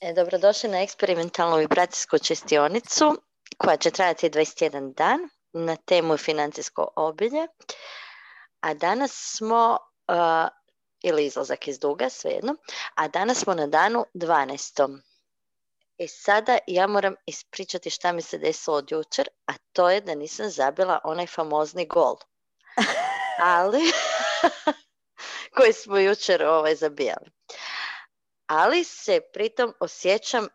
E, dobrodošli na eksperimentalnu vibracijsku čestionicu koja će trajati 21 dan na temu financijsko obilje. A danas smo, uh, ili izlazak iz duga, svejedno, a danas smo na danu 12. I sada ja moram ispričati šta mi se desilo od jučer, a to je da nisam zabila onaj famozni gol. Ali, koji smo jučer ovaj, zabijali. Ali se pritom osjećam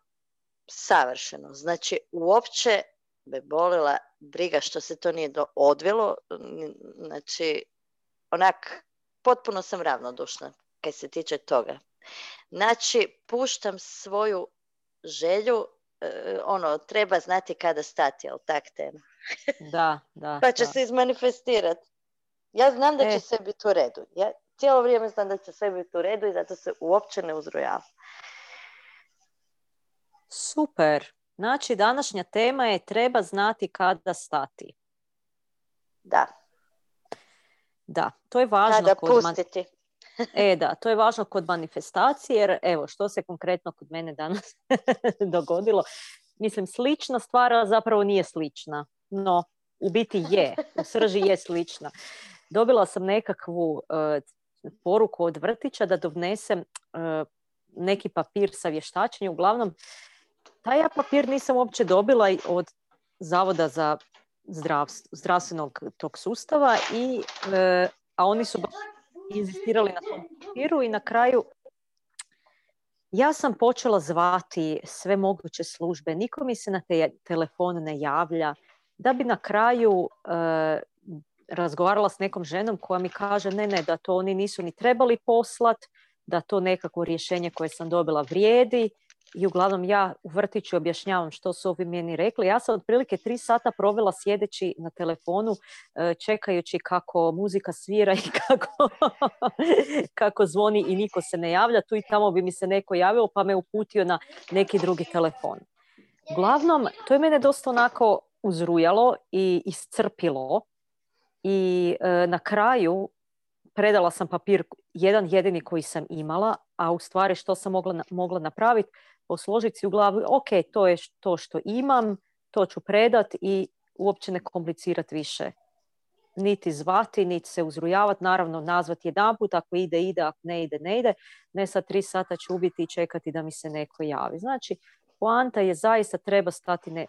savršeno. Znači, uopće me bolila briga što se to nije do odvilo. Znači, onak, potpuno sam ravnodušna kad se tiče toga. Znači, puštam svoju želju, e, ono, treba znati kada stati, jel tak tema? Da, da. pa će da. se izmanifestirati. Ja znam da će E. sve biti u redu. Ja cijelo vrijeme znam da će sve biti u redu i zato se uopće ne uzrujavam. Super. Znači, današnja tema je treba znati kada stati. Da, Da, to je važno kada kod pustiti. E, da, to je važno kod manifestacije, jer evo, što se konkretno kod mene danas dogodilo. Mislim, slična stvar, zapravo nije slična. No, u biti je, u srži je slična. Dobila sam nekakvu e, poruku od vrtića da donesem e, neki papir sa vještačenjem. Uglavnom, taj ja papir nisam uopće dobila od Zavoda za zdravst- zdravstvenog tog sustava, i, e, a oni su inzistirali na tom papiru i na kraju ja sam počela zvati sve moguće službe, niko mi se na te, telefon ne javlja, da bi na kraju e, razgovarala s nekom ženom koja mi kaže ne, ne, da to oni nisu ni trebali poslat, da to nekako rješenje koje sam dobila vrijedi i uglavnom ja u vrtiću objašnjavam što su ovi meni rekli. Ja sam otprilike tri sata provela sjedeći na telefonu e, čekajući kako muzika svira i kako, kako zvoni i niko se ne javlja. Tu i tamo bi mi se neko javio pa me uputio na neki drugi telefon. Uglavnom, to je mene dosta onako uzrujalo i iscrpilo i e, na kraju predala sam papir jedan jedini koji sam imala, a u stvari što sam mogla, mogla napraviti, posložiti si u glavi, ok, to je to što imam, to ću predat i uopće ne komplicirati više. Niti zvati, niti se uzrujavati, naravno nazvati jedan put, ako ide, ide, ako ne ide, ne ide. Ne sad tri sata ću ubiti i čekati da mi se neko javi. Znači, poanta je zaista treba stati, ne,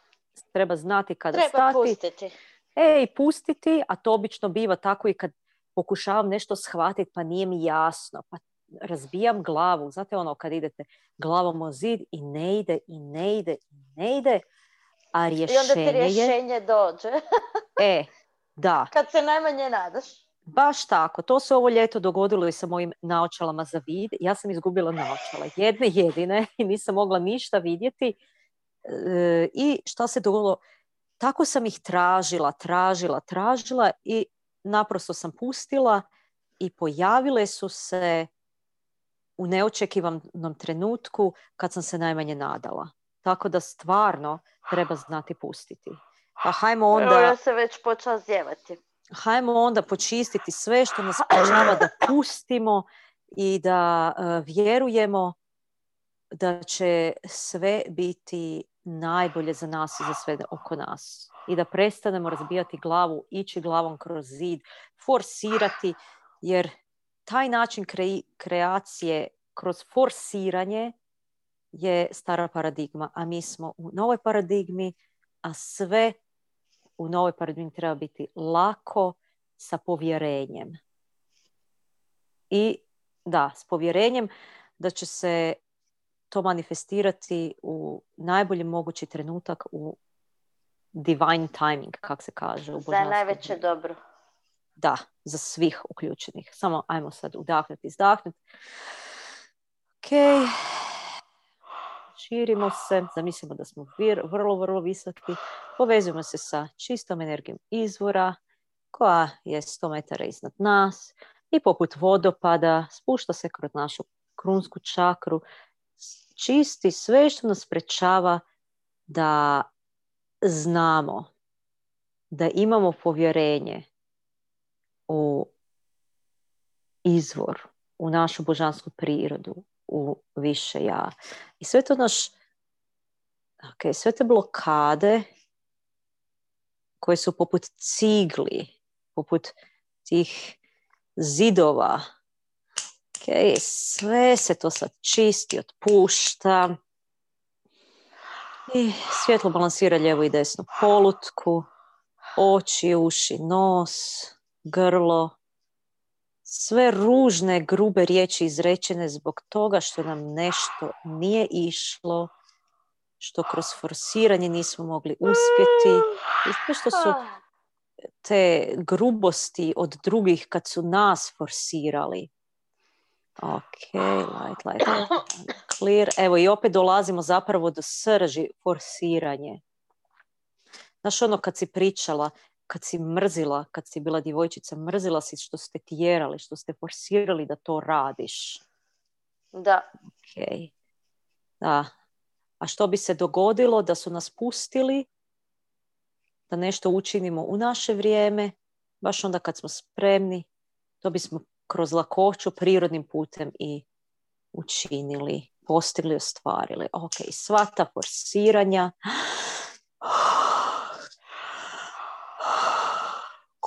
treba znati kada Treba stati. pustiti. E, i pustiti, a to obično biva tako i kad pokušavam nešto shvatiti pa nije mi jasno, pa razbijam glavu. Znate ono kad idete glavom o zid i ne ide, i ne ide, i ne ide, a I onda ti rješenje je... rješenje dođe. E, da, Kad se najmanje nadaš. baš tako. To se ovo ljeto dogodilo i sa mojim naočalama za vid. Ja sam izgubila naočala, jedne jedine i nisam mogla ništa vidjeti. E, I šta se dogodilo? Tako sam ih tražila, tražila, tražila i naprosto sam pustila i pojavile su se u neočekivanom trenutku kad sam se najmanje nadala. Tako da stvarno treba znati pustiti. Pa hajmo Evo, onda ja se već počela zjevati. hajmo onda počistiti sve što nas sprečava da pustimo i da e, vjerujemo da će sve biti najbolje za nas i za sve oko nas. I da prestanemo razbijati glavu, ići glavom kroz zid, forsirati, jer taj način krei- kreacije kroz forsiranje je stara paradigma, a mi smo u novoj paradigmi, a sve u novoj paradigmi treba biti lako sa povjerenjem. I da, s povjerenjem da će se to manifestirati u najbolji mogući trenutak u divine timing, kak se kaže. U Za najveće dobro. Da, za svih uključenih. Samo ajmo sad udahnuti, izdahnuti. Ok. Širimo se, zamislimo da smo vir- vrlo, vrlo visoki. Povezujemo se sa čistom energijom izvora koja je 100 metara iznad nas i poput vodopada spušta se kroz našu krunsku čakru, čisti sve što nas sprečava da znamo da imamo povjerenje u izvor, u našu božansku prirodu, u više ja. I sve to naš, ok, sve te blokade koje su poput cigli, poput tih zidova, ok, sve se to sad čisti, otpušta, i svjetlo balansira lijevu i desnu polutku, oči, uši, nos, grlo. Sve ružne, grube riječi izrečene zbog toga što nam nešto nije išlo, što kroz forsiranje nismo mogli uspjeti. I što su te grubosti od drugih kad su nas forsirali. Ok, light, light, clear. Evo i opet dolazimo zapravo do srži, forsiranje. Znaš ono kad si pričala, kad si mrzila, kad si bila djevojčica, mrzila si što ste tjerali, što ste forsirali da to radiš. Da. Ok. Da. A što bi se dogodilo da su nas pustili da nešto učinimo u naše vrijeme, baš onda kad smo spremni, to bismo kroz lakoću prirodnim putem i učinili, postigli, ostvarili. Ok, sva ta forsiranja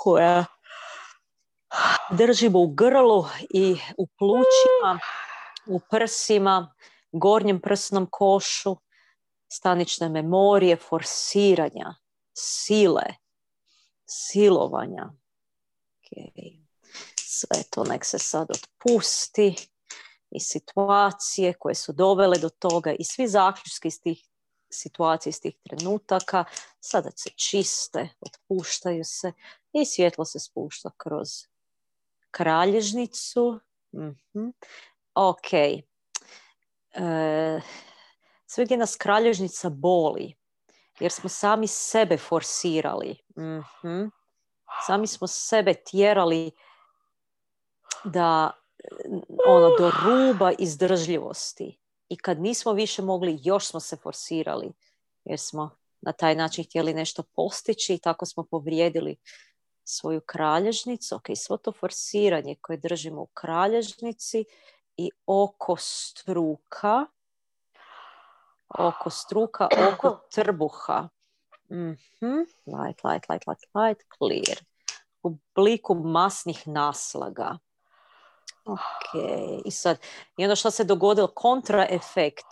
koja držimo u grlu i u plućima, u prsima, gornjem prsnom košu, stanične memorije, forsiranja, sile, silovanja. Okay sve to nek se sad otpusti i situacije koje su dovele do toga i svi zaključki iz tih situacija, iz tih trenutaka sada se čiste, otpuštaju se i svjetlo se spušta kroz kralježnicu. mm Ok. E, sve gdje nas kralježnica boli, jer smo sami sebe forsirali. mm Sami smo sebe tjerali da ono do ruba izdržljivosti i kad nismo više mogli još smo se forsirali jer smo na taj način htjeli nešto postići i tako smo povrijedili svoju kralježnicu. Ok, svo to forsiranje koje držimo u kralježnici i oko struka, oko struka, oko trbuha. mm Light, light, light, light, light, clear. U obliku masnih naslaga. Ok, i sad, i onda što se dogodilo, kontraefekt.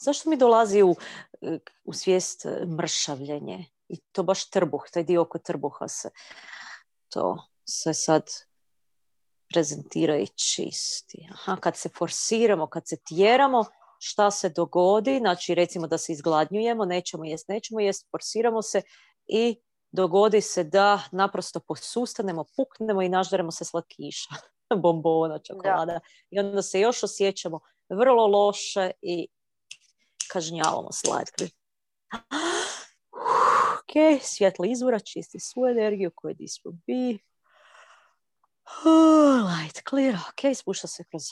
Zašto mi dolazi u, u svijest mršavljenje? I to baš trbuh, taj dio oko trbuha se to se sad prezentira i čisti. Aha, kad se forsiramo, kad se tjeramo, šta se dogodi? Znači, recimo da se izgladnjujemo, nećemo jest, nećemo jest, forsiramo se i dogodi se da naprosto posustanemo, puknemo i naždaremo se slatkiša. bombona, čokolada. I onda se još osjećamo vrlo loše i kažnjavamo slatkri. Ok, svjetlo izvora čisti svu energiju koju dispo bi. Light clear, ok, spušta se kroz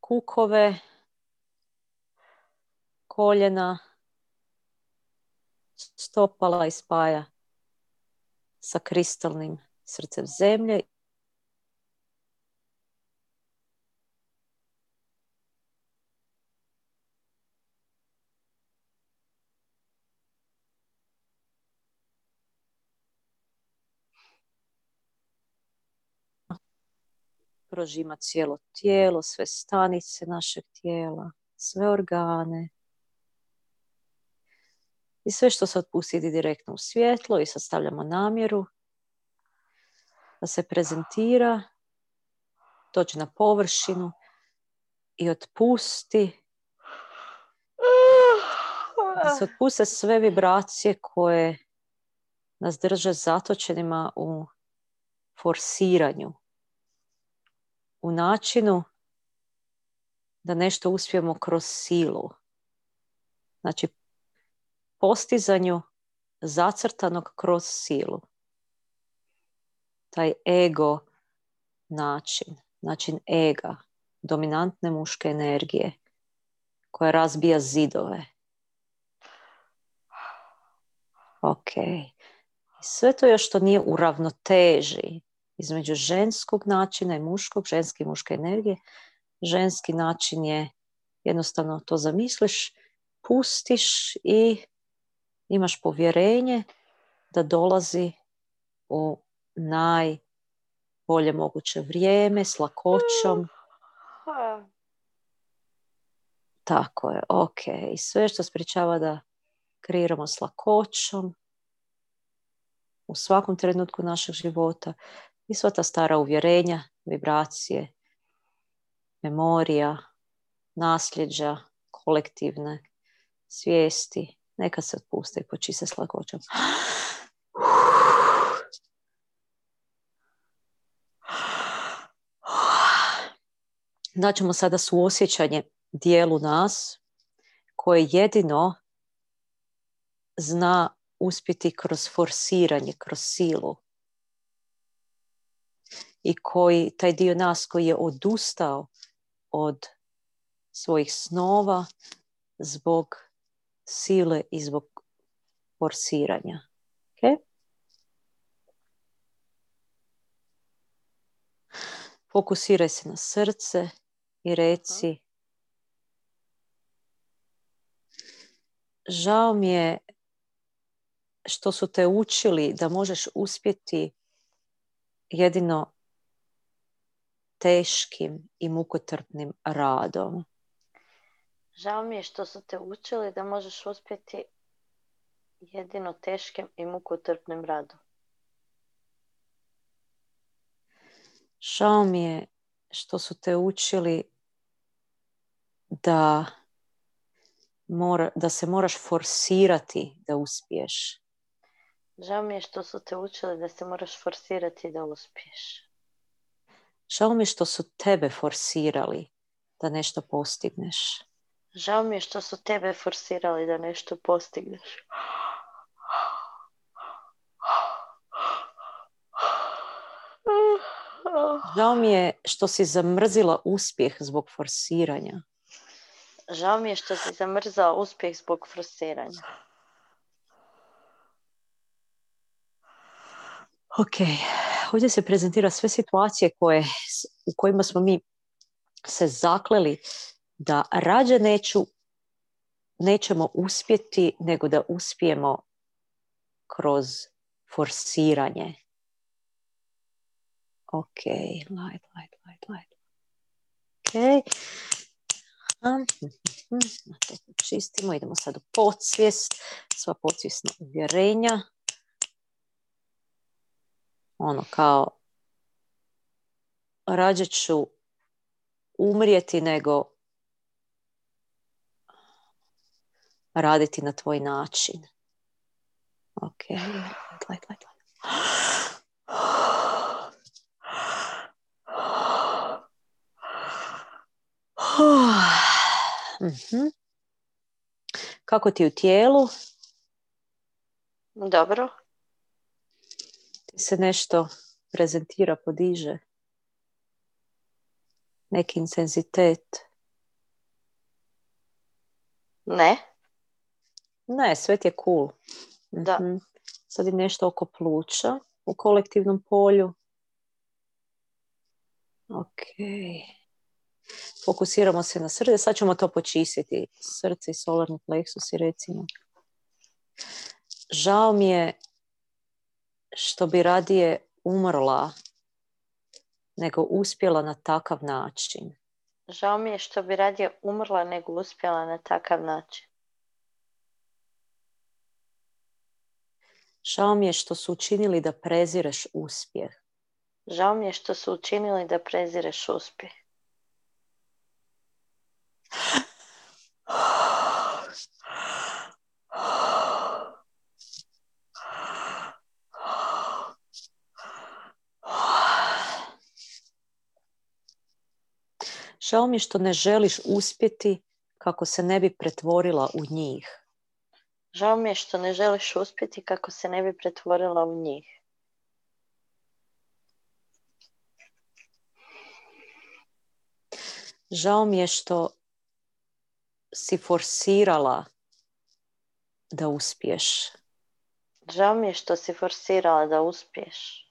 kukove, koljena, stopala i spaja sa kristalnim srcem zemlje prožima cijelo tijelo, sve stanice našeg tijela, sve organe. I sve što se otpusti direktno u svjetlo i sad stavljamo namjeru da se prezentira, dođe na površinu i otpusti. Da se otpuste sve vibracije koje nas drže zatočenima u forsiranju u načinu da nešto uspijemo kroz silu. Znači, postizanju zacrtanog kroz silu. Taj ego način, način ega, dominantne muške energije koja razbija zidove. Ok. Sve to još što nije u ravnoteži između ženskog načina i muškog, ženske i muške energije. Ženski način je jednostavno to zamisliš, pustiš i imaš povjerenje da dolazi u najbolje moguće vrijeme, s lakoćom. Tako je, ok. I sve što spričava da kreiramo s lakoćom u svakom trenutku našeg života i sva ta stara uvjerenja, vibracije, memorija, nasljeđa, kolektivne svijesti, neka se otpuste i počiste s lakoćom. Daćemo sada suosjećanje dijelu nas koje jedino zna uspjeti kroz forsiranje, kroz silu. I koji, taj dio nas koji je odustao od svojih snova zbog sile i zbog forsiranja. Okay? Fokusiraj se na srce i reci žao mi je što su te učili da možeš uspjeti jedino teškim i mukotrpnim radom. Žao mi je što su te učili da možeš uspjeti jedino teškim i mukotrpnim radom. Žao mi je što su te učili da, mora, da se moraš forsirati da uspiješ. Žao mi je što su te učili da se moraš forsirati da uspiješ. Žao mi je što su tebe forsirali da nešto postigneš. Žao mi je što su tebe forsirali da nešto postigneš. Žao mi je što si zamrzila uspjeh zbog forsiranja. Žao mi je što si zamrzao uspjeh zbog forsiranja. Ok, ovdje se prezentira sve situacije koje, u kojima smo mi se zakleli da rađe neću, nećemo uspjeti nego da uspijemo kroz forsiranje. Ok, light, light, light, light. Ok. Čistimo, idemo sad u podsvijest, sva podsvjesna uvjerenja ono kao rađe ću umrijeti nego raditi na tvoj način. Ok, light, light. Mhm. Kako ti u tijelu? Dobro se nešto prezentira, podiže. Neki intenzitet. Ne. Ne, sve je cool. Da. Mhm. Sad je nešto oko pluća u kolektivnom polju. Ok. Fokusiramo se na srce. Sad ćemo to počistiti. Srce i solarni pleksus i recimo. Žao mi je što bi radije umrla nego uspjela na takav način. Žao mi je što bi radije umrla nego uspjela na takav način. Žao mi je što su učinili da prezireš uspjeh. Žao mi je što su učinili da prezireš uspjeh. Žao mi je što ne želiš uspjeti kako se ne bi pretvorila u njih. Žao mi je što ne želiš uspjeti kako se ne bi pretvorila u njih. Žao mi je što si forsirala da uspiješ. Žao mi je što si forsirala da uspiješ.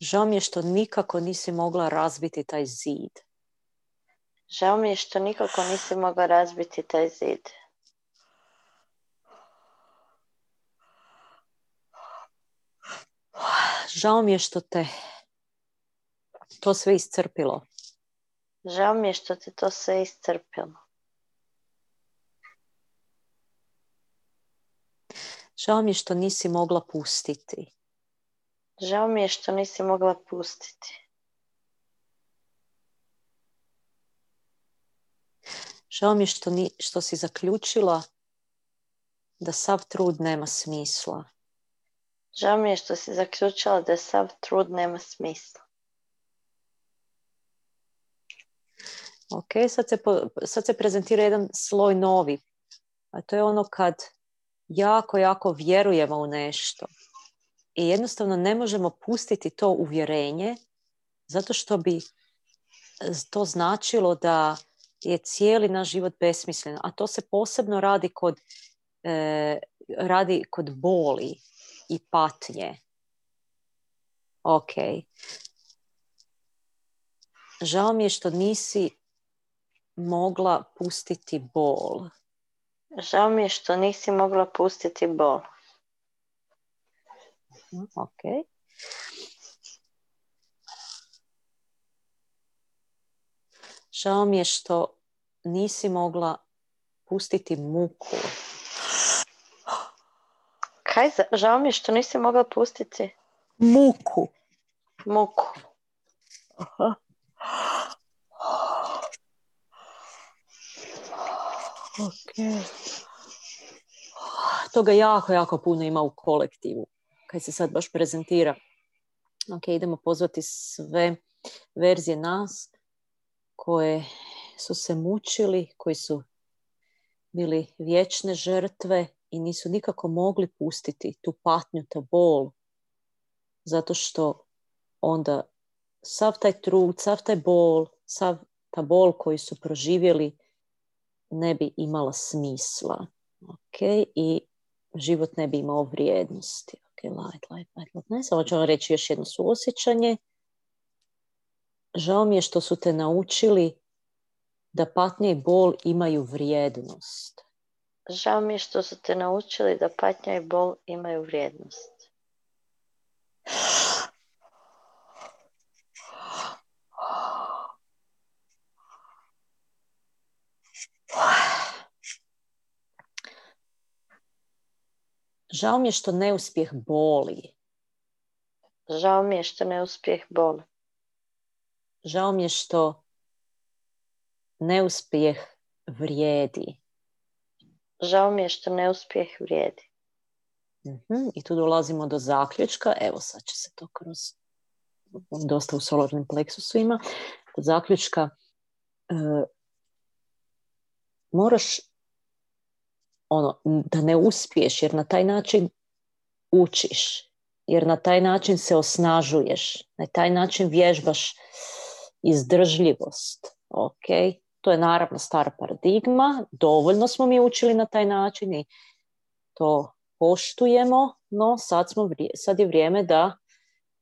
Žao mi je što nikako nisi mogla razbiti taj zid. Žao mi je što nikako nisi mogla razbiti taj zid. Žao mi je što te to sve iscrpilo. Žao mi je što te to sve iscrpilo. Žao mi je što nisi mogla pustiti. Žao mi je što nisi mogla pustiti. Žao mi je što, ni, što si zaključila da sav trud nema smisla. Žao mi je što si zaključila da sav trud nema smisla. Ok, sad se, sad se prezentira jedan sloj novi. A to je ono kad jako, jako vjerujemo u nešto. I jednostavno ne možemo pustiti to uvjerenje zato što bi to značilo da je cijeli naš život besmislen. A to se posebno radi kod, e, radi kod boli i patnje. Ok. Žao mi je što nisi mogla pustiti bol. Žao mi je što nisi mogla pustiti bol. Ok. Žao mi je što nisi mogla pustiti muku. Kaj, žao mi je što nisi mogla pustiti? Muku. Muku. Aha. Ok. Toga jako, jako puno ima u kolektivu. Kaj se sad baš prezentira. Ok, idemo pozvati sve verzije nas koje su se mučili, koji su bili vječne žrtve i nisu nikako mogli pustiti tu patnju, ta bol, zato što onda sav taj trud, sav taj bol, sav ta bol koji su proživjeli ne bi imala smisla. Ok, i život ne bi imao vrijednosti. Ok, light, light, light, light. Ne, samo ću vam reći još jedno suosjećanje. Žao mi je što su te naučili da patnje i bol imaju vrijednost. Žao mi je što su te naučili da patnja i bol imaju vrijednost. Žao mi je što neuspjeh boli. Žao mi je što neuspjeh boli. Žao mi je što neuspjeh vrijedi. Žao mi je što neuspjeh vrijedi. Mhm, I tu dolazimo do zaključka. Evo sad će se to kroz dosta u solarnim pleksusu ima. Do zaključka e, moraš ono, da ne uspiješ jer na taj način učiš. Jer na taj način se osnažuješ. Na taj način vježbaš izdržljivost. Ok, to je naravno stara paradigma, dovoljno smo mi učili na taj način i to poštujemo, no sad, smo, sad je vrijeme da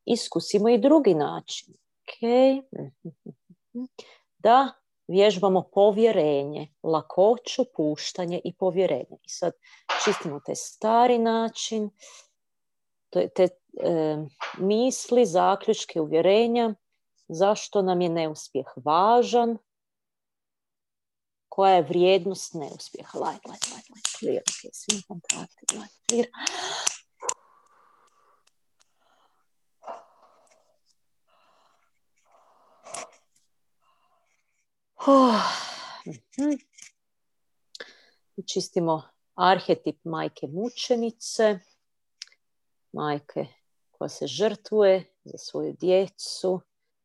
iskusimo i drugi način. Ok, da vježbamo povjerenje, lakoću, puštanje i povjerenje. I sad čistimo taj stari način, te, te misli, zaključke, uvjerenja, zašto nam je neuspjeh važan, koja je vrijednost neuspjeha. Light, light, light, light, clear. Ok, svi kontakti, light, clear. Oh. Čistimo arhetip majke mučenice, majke koja se žrtvuje za svoju djecu,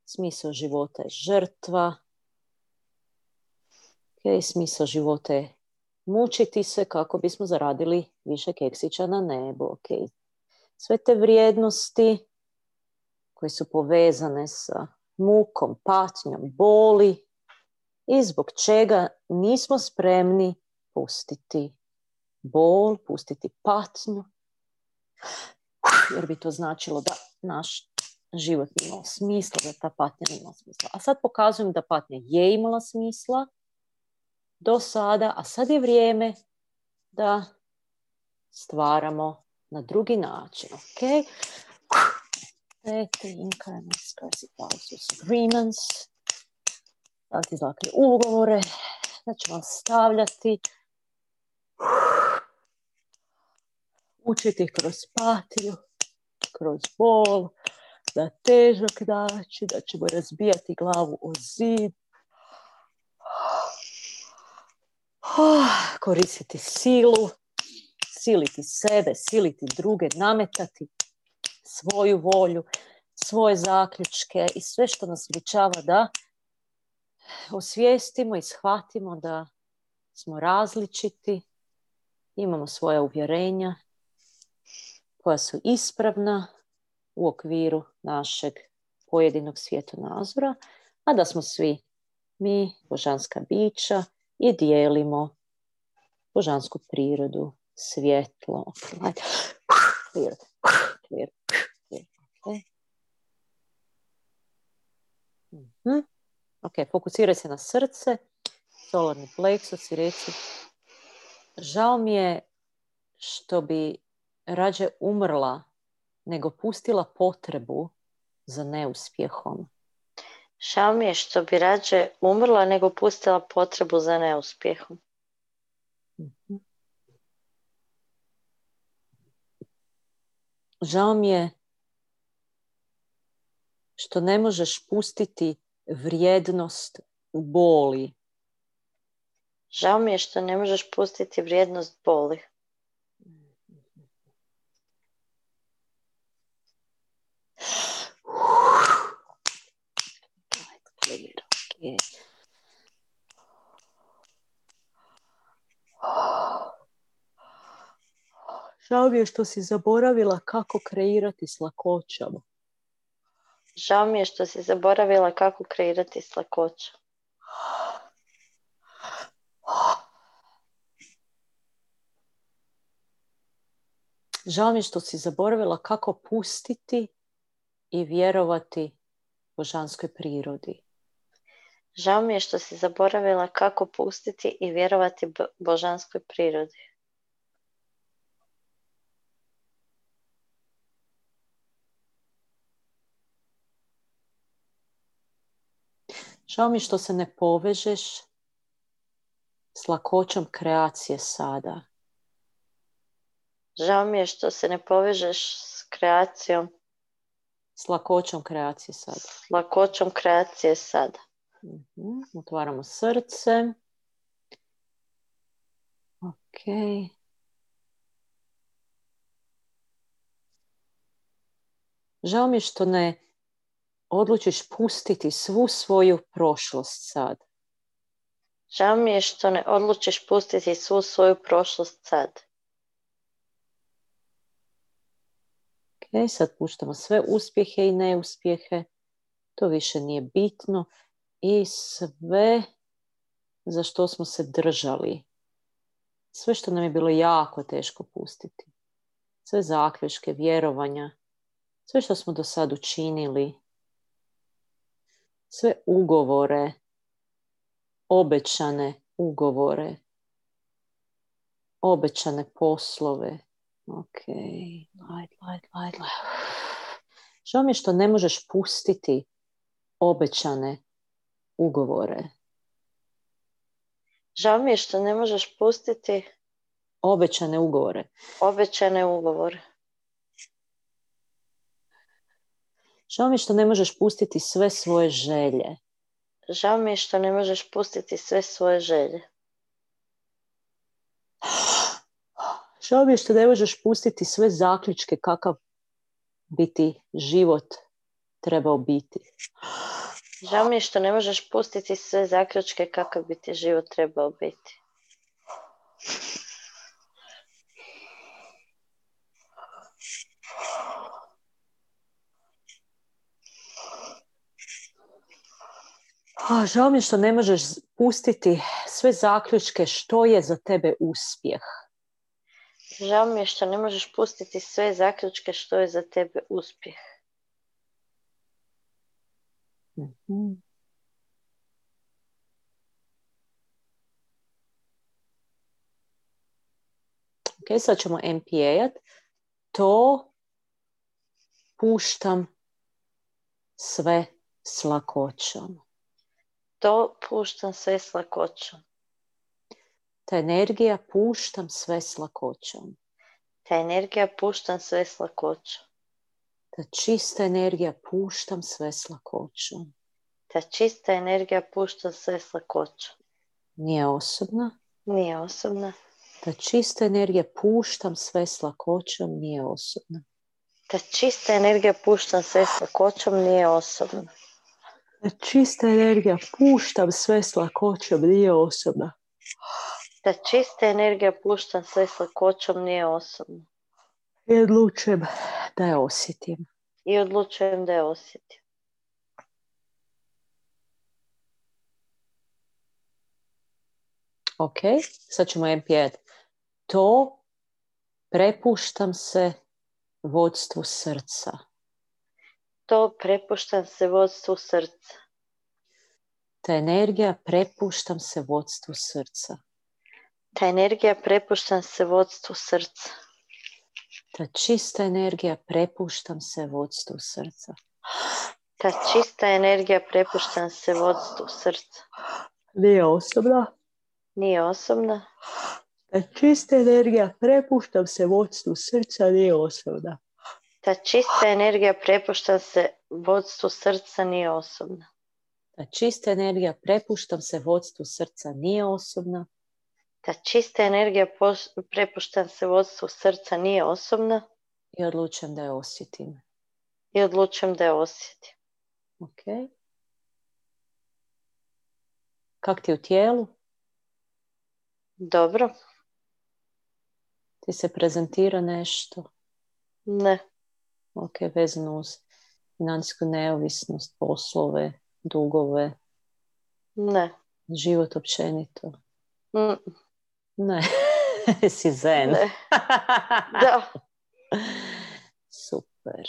smisao života je žrtva, okay, smisao života je mučiti se kako bismo zaradili više keksića na nebu. Okay. Sve te vrijednosti koje su povezane sa mukom, patnjom, boli i zbog čega nismo spremni pustiti bol, pustiti patnju, jer bi to značilo da naš život imao smisla, da ta patnja imala smisla. A sad pokazujem da patnja je imala smisla do sada, a sad je vrijeme da stvaramo na drugi način. Ok? agreements. Dati zakli ugovore. Da ćemo stavljati. Učiti kroz patiju, kroz bol, da težak daći, da ćemo razbijati glavu o zid. Koristiti silu, siliti sebe, siliti druge, nametati svoju volju, svoje zaključke i sve što nas pričava da osvijestimo i shvatimo da smo različiti, imamo svoja uvjerenja koja su ispravna u okviru našeg pojedinog svjetonazora, a da smo svi mi božanska bića i dijelimo božansku prirodu, svjetlo, clear, Ok, fokusiraj se na srce, solarni pleksus i reci žao mi je što bi rađe umrla nego pustila potrebu za neuspjehom. Žao mi je što bi rađe umrla nego pustila potrebu za neuspjehom. Žao mi je što ne možeš pustiti vrijednost u boli. Žao mi je što ne možeš pustiti vrijednost boli. Žao mi je što si zaboravila kako kreirati s lakoćom. Žao mi je što si zaboravila kako kreirati s lakoćom. Žao mi je što si zaboravila kako pustiti i vjerovati božanskoj prirodi. Žao mi je što si zaboravila kako pustiti i vjerovati božanskoj prirodi. Žao mi što se ne povežeš s lakoćom kreacije sada. Žao mi je što se ne povežeš s kreacijom. S lakoćom kreacije sada. S lakoćom kreacije sada. uh Otvaramo srce. Ok. Žao mi je što ne odlučiš pustiti svu svoju prošlost sad. Žao mi je što ne odlučiš pustiti svu svoju prošlost sad. Ok, sad puštamo sve uspjehe i neuspjehe. To više nije bitno. I sve za što smo se držali. Sve što nam je bilo jako teško pustiti. Sve zaključke, vjerovanja. Sve što smo do sad učinili sve ugovore, obećane ugovore, obećane poslove. Ok, light, light, light, light. Žao mi je što ne možeš pustiti obećane ugovore. Žao mi je što ne možeš pustiti obećane ugovore. Obećane ugovore. Žao mi je što ne možeš pustiti sve svoje želje. Žao mi je što ne možeš pustiti sve svoje želje. Žao mi je što ne možeš pustiti sve zaključke kakav biti život trebao biti. Žao mi je što ne možeš pustiti sve zaključke kakav bi ti život trebao biti. Žao mi je što ne možeš pustiti sve zaključke što je za tebe uspjeh. Žao mi je što ne možeš pustiti sve zaključke što je za tebe uspjeh. Mhm. Ok, sad ćemo MPA-at. To puštam sve s lakoćom. To puštam sve s lakoćom. Ta energija puštam sve s lakoćom. Ta energija puštam sve s lakoćom. Ta čista energija puštam sve s lakoćom. Ta čista energija puštam sve s lakoćom. Nije osobna. Nije osobna. Ta čista energija puštam sve s lakoćom, nije osobna. Ta čista energija puštam sve s lakoćom, nije osobna. Ta čista energija puštam sve s lakoćom, nije osobna. Ta čista energija puštam sve s lakoćom, nije osobna. I odlučujem da je osjetim. I odlučujem da je osjetim. Ok, sad ćemo MP1. To prepuštam se vodstvu srca. To prepuštam se vodstvu srca. Ta energija prepuštam se vodstvu srca. Ta energija prepuštam se vodstvu srca. Ta čista energija prepuštam se vodstvu srca. Ta čista energija prepuštam se vodstvu srca. Nije osobna. Nije osobna. Ta čista energija prepuštam se vodstvu srca, nije osobna. Ta čista energija prepuštam se vodstvu srca, nije osobna. Ta čista energija prepuštam se vodstvu srca, nije osobna. Ta čista energija pos- prepuštam se vodstvu srca, nije osobna. I odlučujem da je osjetim. I odlučujem da je osjetim. Ok. Kak ti u tijelu? Dobro? Ti se prezentira nešto? Ne. Ok, vezano uz financijsku neovisnost, poslove, dugove, Ne. život općenito. Mm, Ne, si zen. Ne. Da. Super.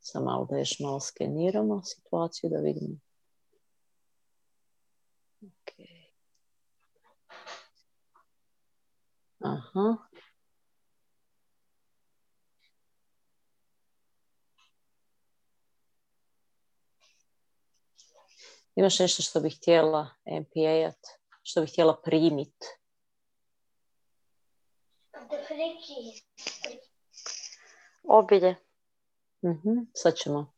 Sam malo da još malo skeniramo situaciju da vidimo. Ok. Aha. Imaš nešto što bih htjela MPA-at, što bih htjela primit? Obilje. Mhm, Sad ćemo.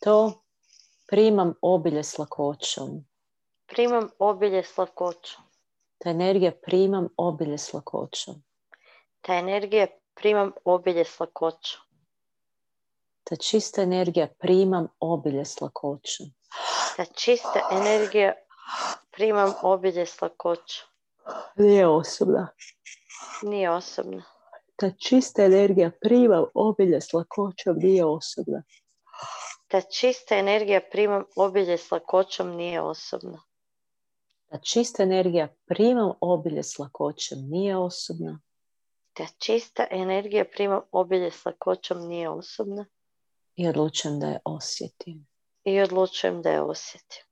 To primam obilje s lakoćom. Primam obilje s lakoćom. Ta energija primam obilje s lakoćom. Ta energija primam obilje s lakoćom. Ta čista energija primam obilje s lakoćom. Ta čista energija primam obilje s lakoćom. Nije osobna. Nije osobna. Ta čista energija primam obilje s lakoćom, nije osobna. Ta čista energija primam obilje s lakoćom, nije osobna. Ta čista energija primam obilje s lakoćom, nije osobna. Ta čista energija primam obilje s lakoćom, nije osobna. I odlučujem da je osjetim. I odlučujem da je osjetim.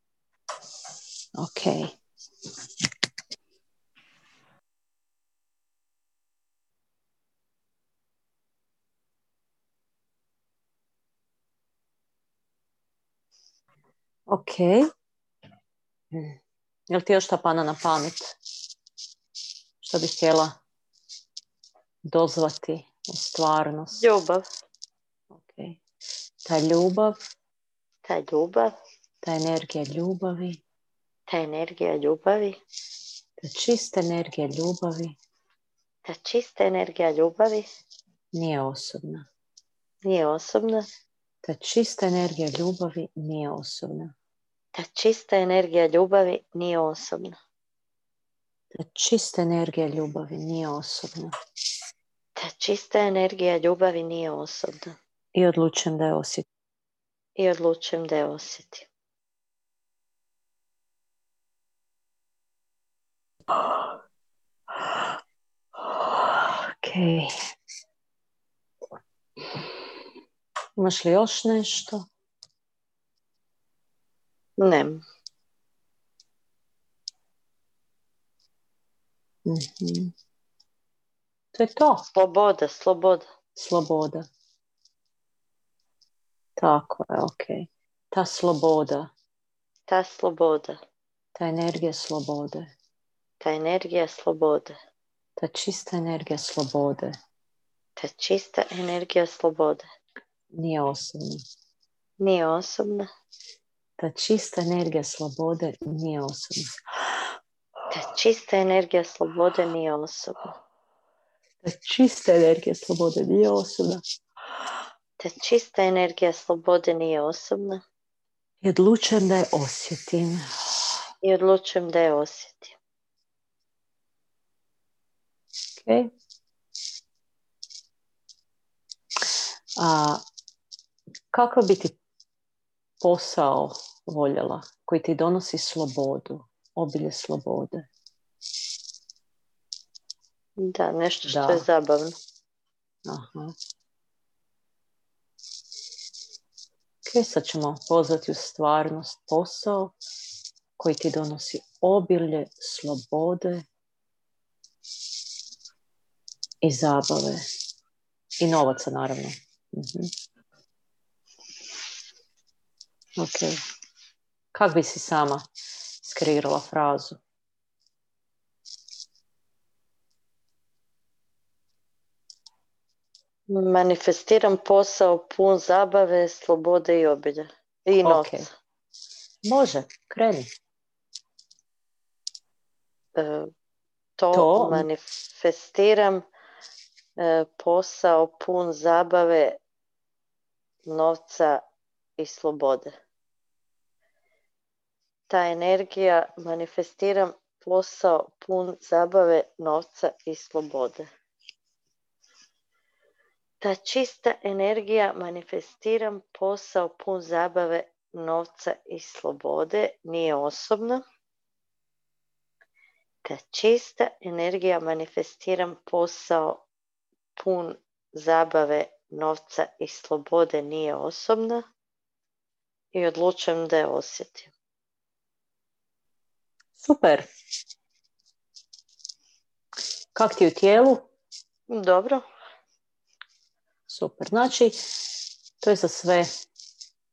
Ok. Ok. Jel ti još šta pana na pamet? Što bih htjela dozvati u stvarnost? Ljubav. Ok. Ta ljubav, Ta ljubav. ta energija ljubavi, Ta energija ljubavi. ta čista energija ljubavi Ta čista energija ljubavi nije osobna. nije osobna. Ta čista energija ljubavi nije osobna. Ta čista energija ljubavi nije osobna. Ta čista energija ljubavi nije osobna. Ta čista energija ljubavi nije osobna. I odlučujem da je osjetim. I odlučujem da je osjetim. Imaš li još nešto? Ne. Mhm. To je to. Sloboda, sloboda. Sloboda. Tako je, ok. Ta sloboda. Ta sloboda. Ta energija slobode. Ta energija slobode. Ta čista energija slobode. Ta čista energija slobode. Nije osobna. Nije osobna. Ta čista energija slobode nije osobna. Ta čista energija slobode nije osobna. Ta čista energija slobode nije osobna. Ta čista energija slobode nije osobna. I odlučujem da je osjetim. I odlučujem da je osjetim. Ok. A kakav bi ti posao voljela koji ti donosi slobodu, obilje slobode? Da, nešto što Da. je zabavno. Aha. Ok, sad ćemo pozvati u stvarnost posao koji ti donosi obilje slobode i zabave. I novaca, naravno. Mhm. Ok. Kak bi si sama skreirala frazu? Manifestiram posao pun zabave, slobode i obilja. I novca. Može, kreni. E, to, To? manifestiram e, posao pun zabave, novca i slobode. Ta energija manifestiram posao pun zabave, novca i slobode. Ta čista energija manifestiram posao pun zabave, novca i slobode nije osobna. Ta čista energija manifestiram posao pun zabave, novca i slobode nije osobna i odlučujem da je osjetim. Super. Kak ti u tijelu? Dobro, Super. Znači, to je za sve,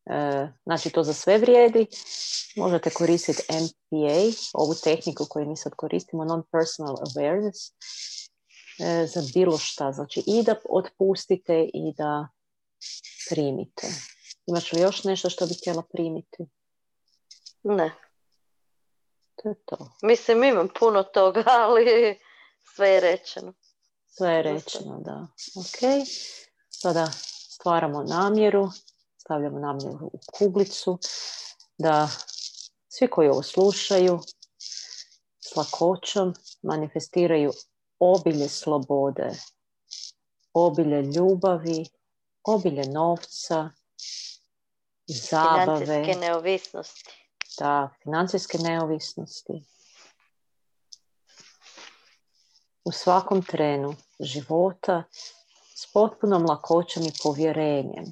e, znači to za sve vrijedi. Možete koristiti MPA, ovu tehniku koju mi sad koristimo, non-personal awareness, e, za bilo šta. Znači i da otpustite i da primite. Imaš li još nešto što bi htjela primiti? ne. To je to. Mislim, imam puno toga, ali sve je rečeno. Sve je rečeno, da. Ok. Sada stvaramo namjeru, stavljamo namjeru u kuglicu, da svi koji ovo slušaju s lakoćom manifestiraju obilje slobode, obilje ljubavi, obilje novca, zabave, Financijske neovisnosti. da, financijske neovisnosti. U svakom trenu života s potpunom lakoćom i povjerenjem.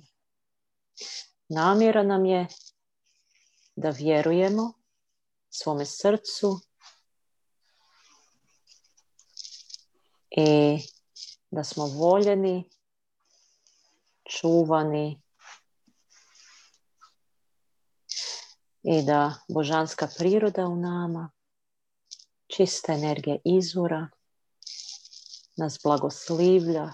Namjera nam je da vjerujemo svome srcu i da smo voljeni, čuvani i da božanska priroda u nama, čista energija izvora, nas blagoslivlja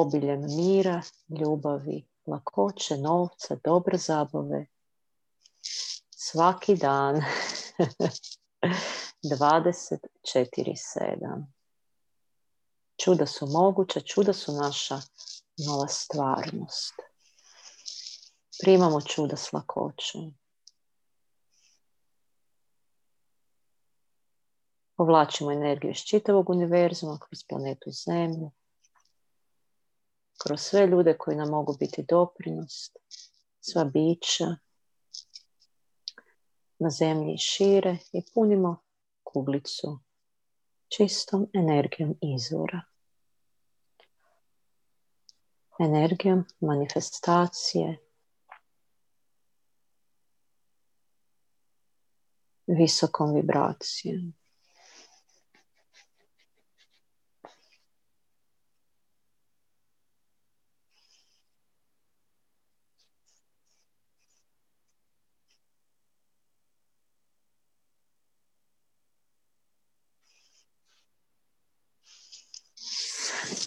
obiljem mira, ljubavi, lakoće, novca, dobre zabave. Svaki dan 24-7. Čuda su moguća, čuda su naša nova stvarnost. Primamo čuda s lakoćom. Povlačimo energiju iz čitavog univerzuma, kroz planetu Zemlju, kroz sve ljude koji nam mogu biti doprinos, sva bića na zemlji šire i punimo kuglicu čistom energijom izvora. Energijom manifestacije visokom vibracijom.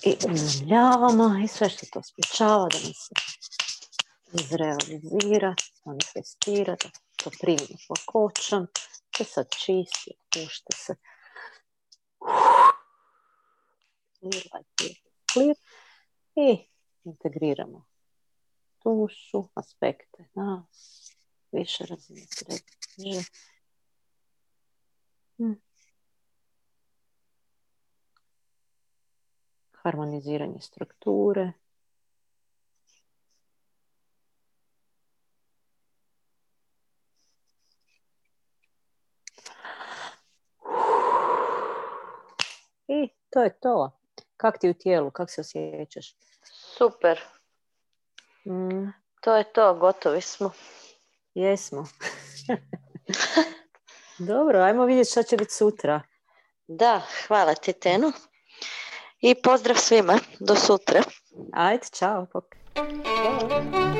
I uzemljavamo i sve što to sprečava da nam se izrealizira, manifestira, da to primimo lakoćom, da sad čisti, pušta se. Clear, I integriramo dušu, aspekte nas, više razine sreće. Harmoniziranje strukture. I to je to. Kak ti u tijelu? Kak se osjećaš? Super. Mm. To je to, gotovi smo. Jesmo. Dobro, ajmo vidjeti šta će biti sutra. Da, hvala ti Tenu. I pozdrav svima. Do sutra. Ajde, čao. Thank